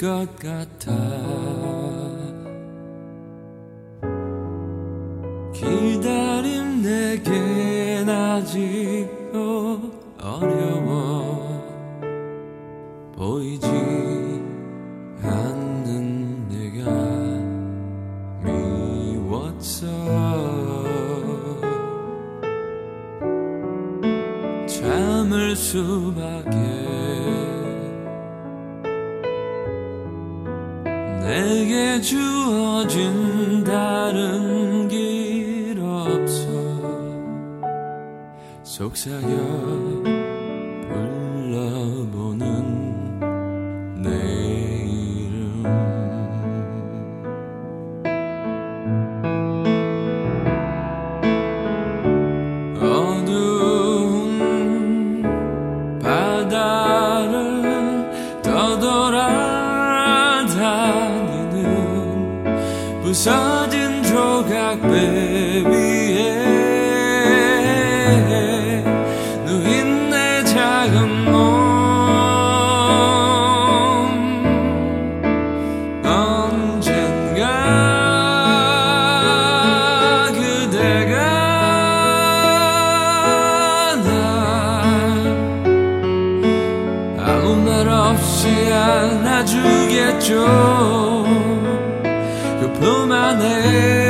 God got tired. 없이 안아주겠죠. 그 품 안에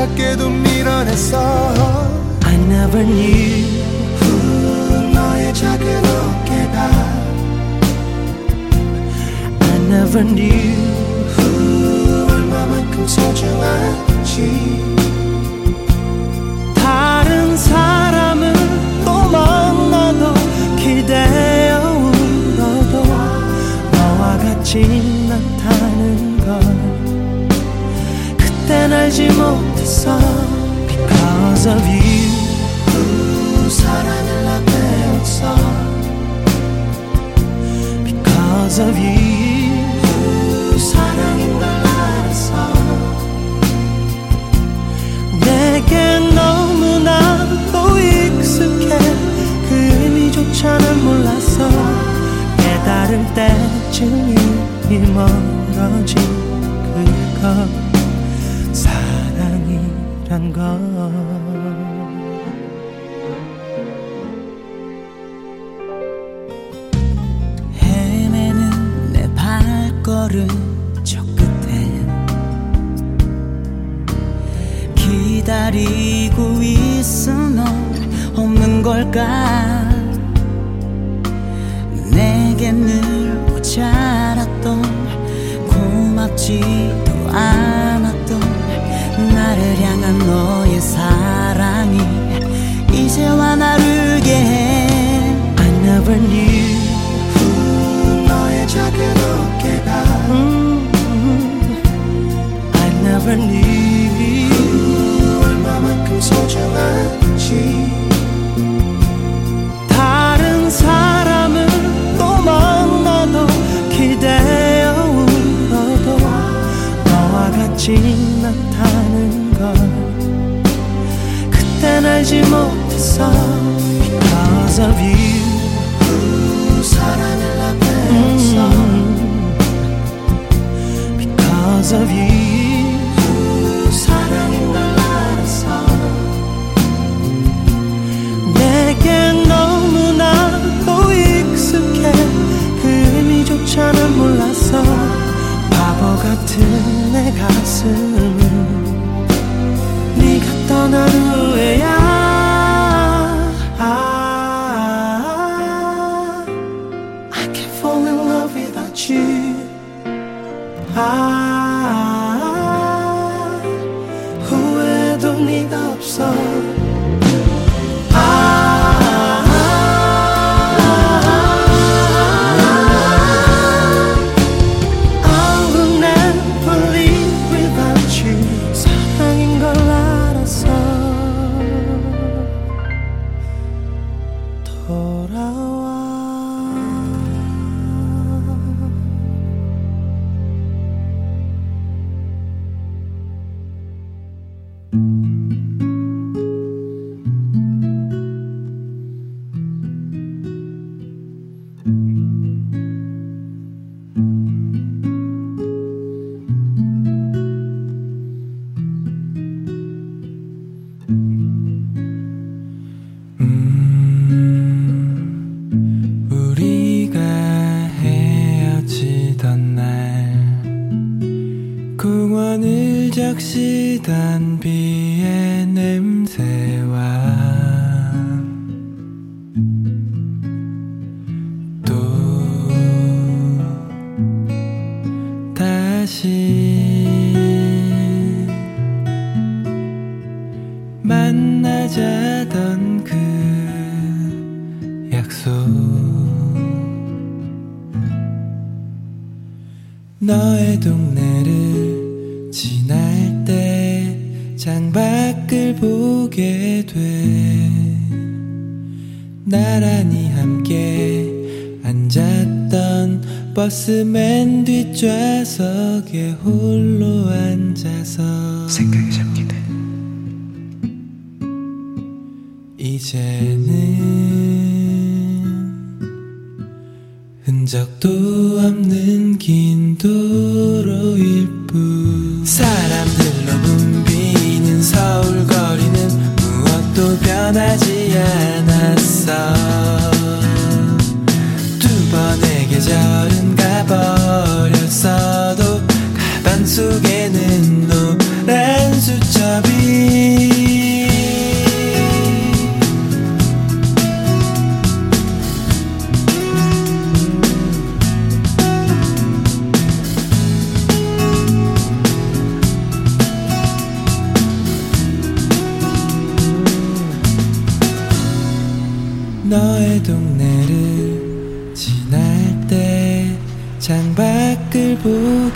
차갑게도 밀어냈어. I never knew. 너의 작은 어깨가. I never knew. 얼마만큼 소중한지. 다른 사람을 또 만나도 기대어 울어도 너와 같진 않다는 걸. 그땐 알지 못 그 때쯤이 멀어진 그것 것 헤매는 내 발걸음 저 끝에 기다리고 있어. 너 없는 걸까 그땐 알지 못했어. Because of you. 사랑을 나 배웠어 Because of you. 사랑인 걸 알았어 내게 너무나도 익숙해. 그 의미조차 난 몰랐어 바보 같은 내 네가 떠난 후에야 약속 너의 동네를 지날 때 창밖을 보게 돼 나란히 함께 앉았던 버스 맨 뒷좌석에 홀로 앉아서 생각이 잡니다. 이제 적도 없는 긴 도로일 뿐. 사람들로 붐비는 서울 거리는 무엇도 변하지 않았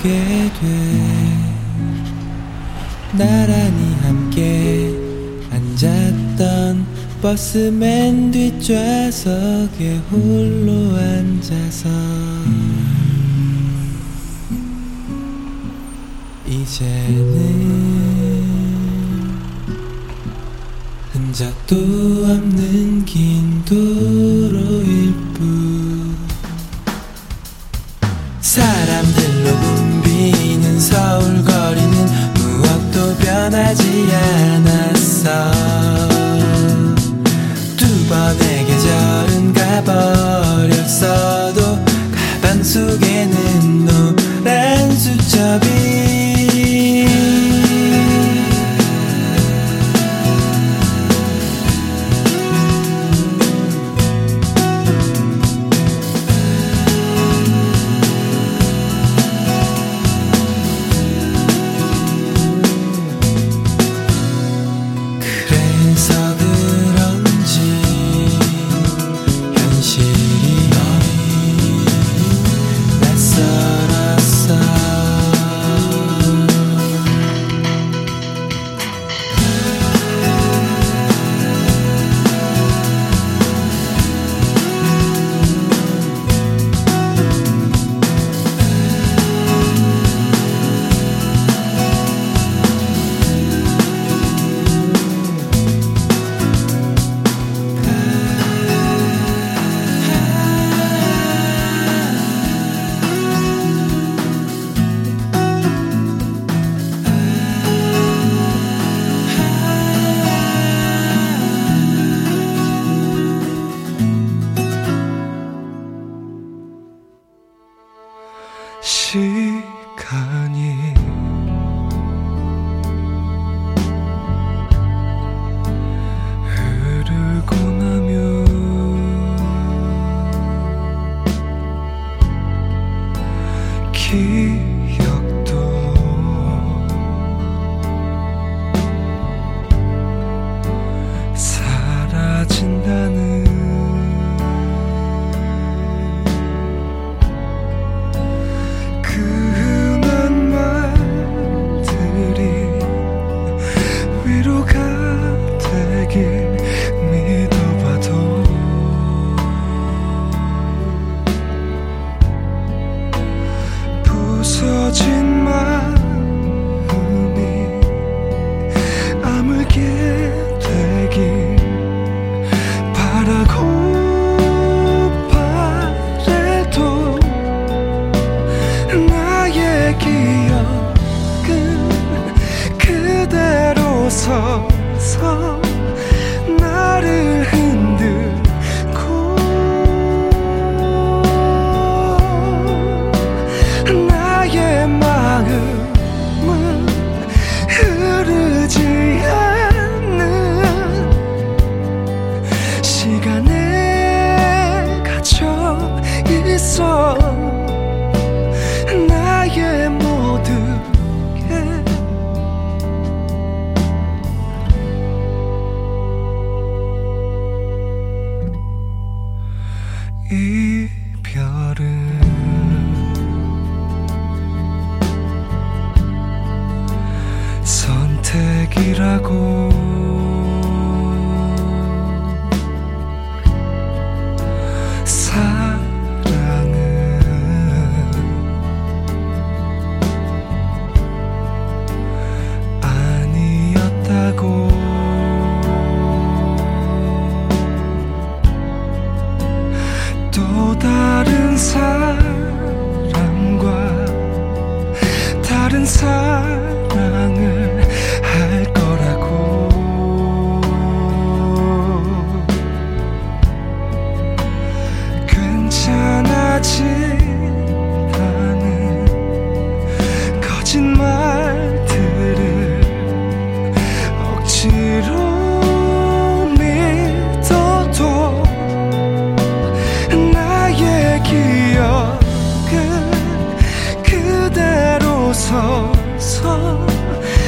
보게 돼. 나란히 함께 앉았던 버스맨 뒷좌석에 홀로 앉아서 이제는 흔적도 없는 긴도 않 情 그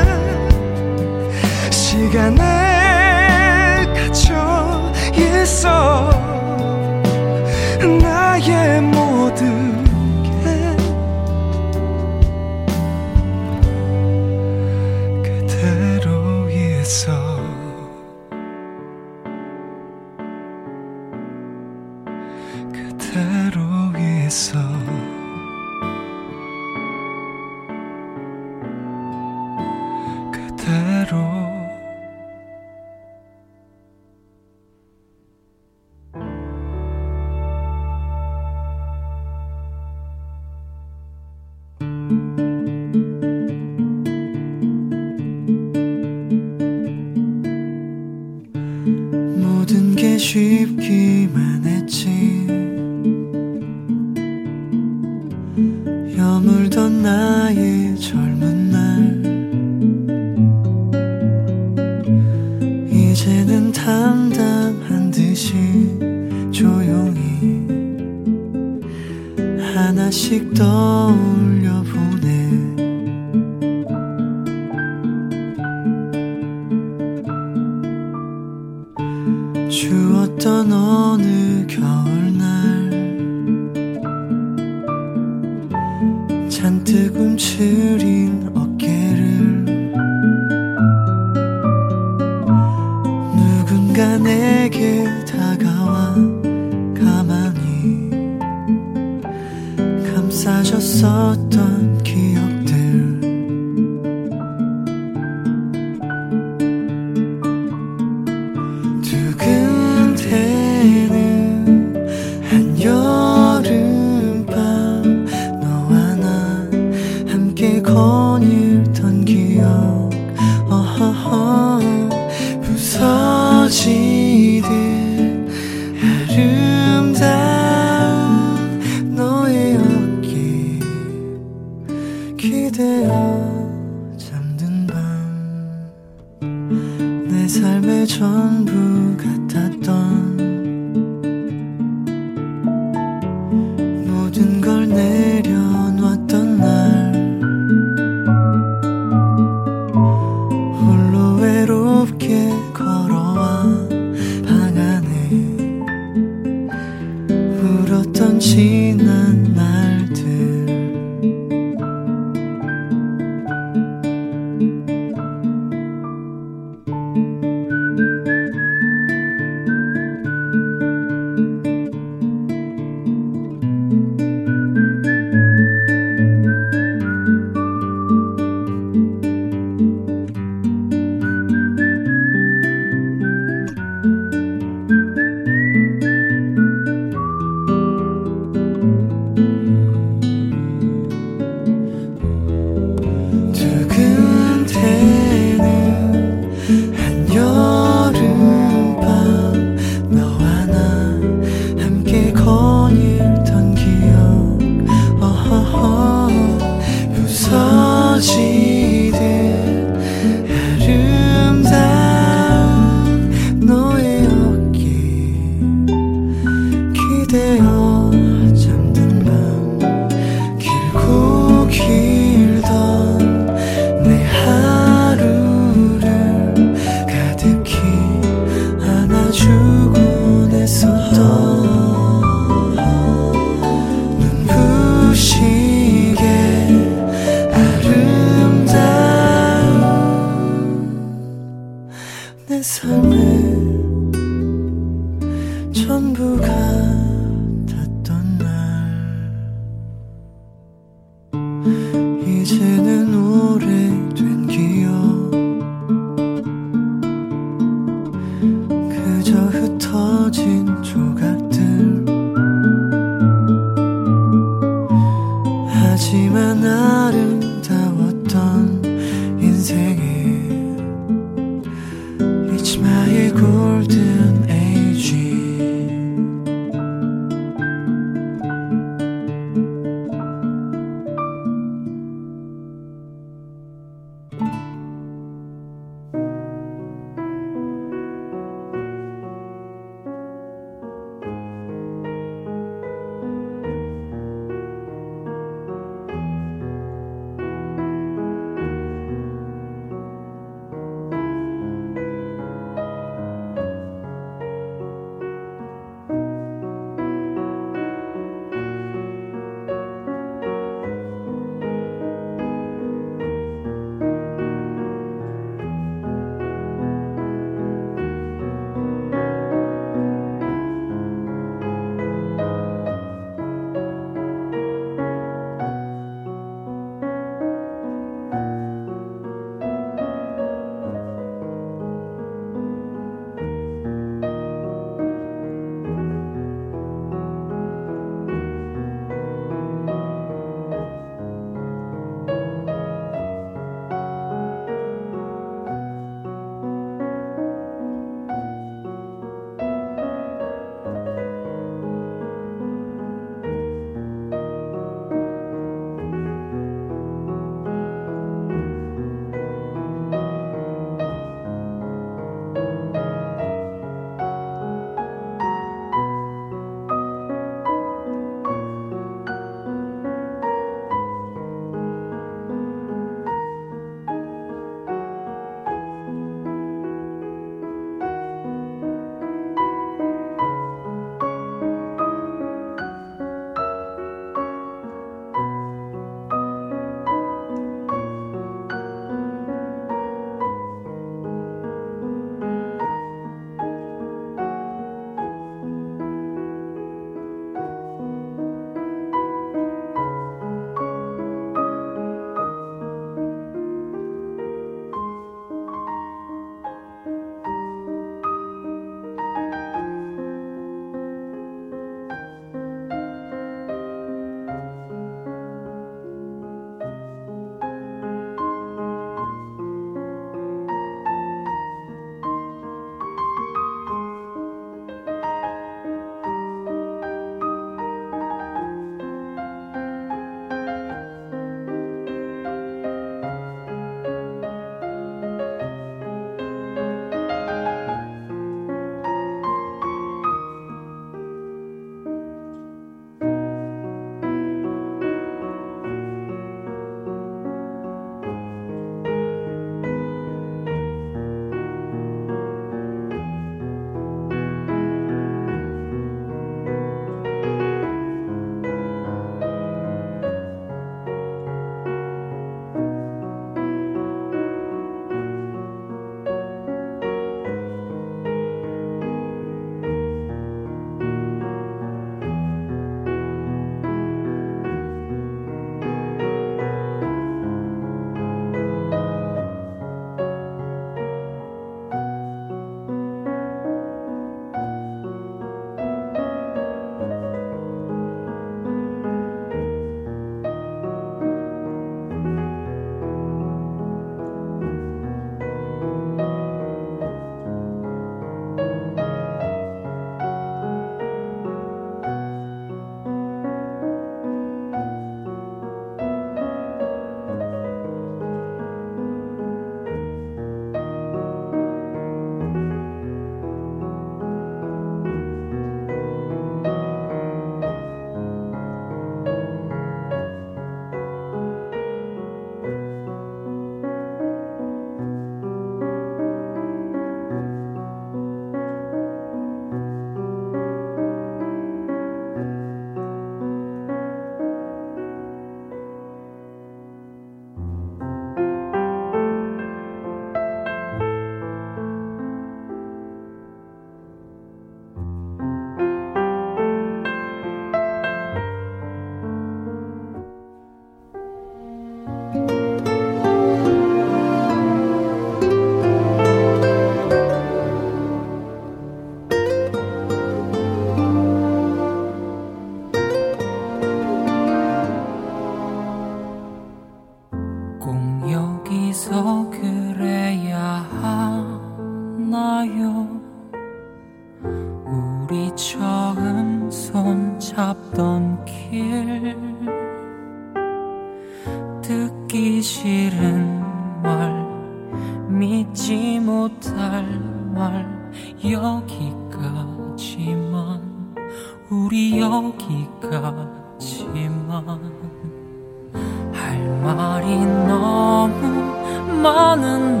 많은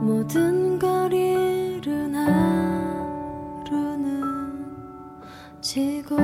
모든 걸 잃은 하루는 지고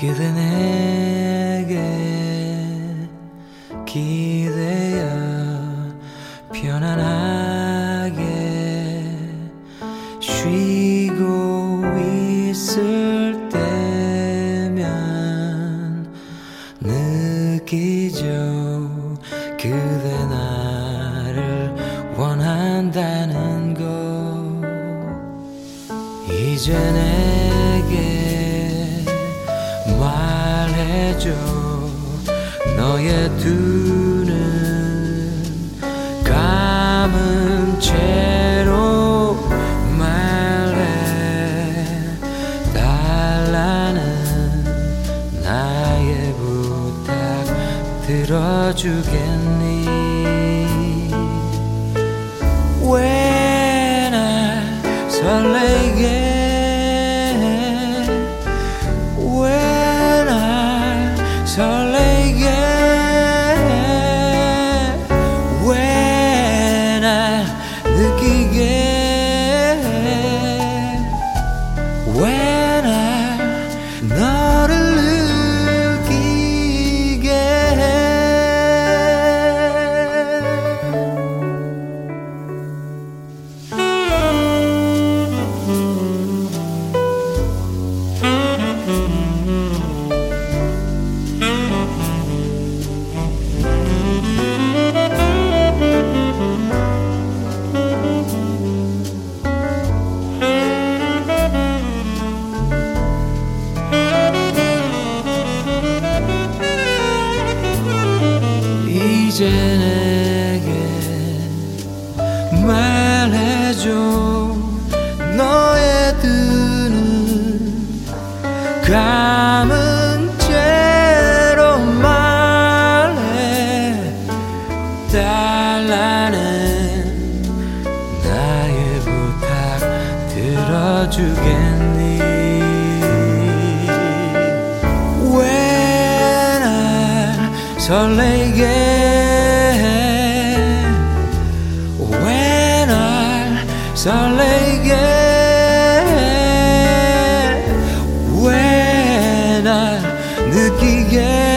그대 내게 기대어 편안하게 쉬고 있을 때면 느끼죠. 그대 나를 원한다는 거 이제 내게 말해줘. 너의 두 눈 감은 채로 말해. 달라는 나의 부탁 들어주겠니? 날 느끼게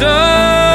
sun.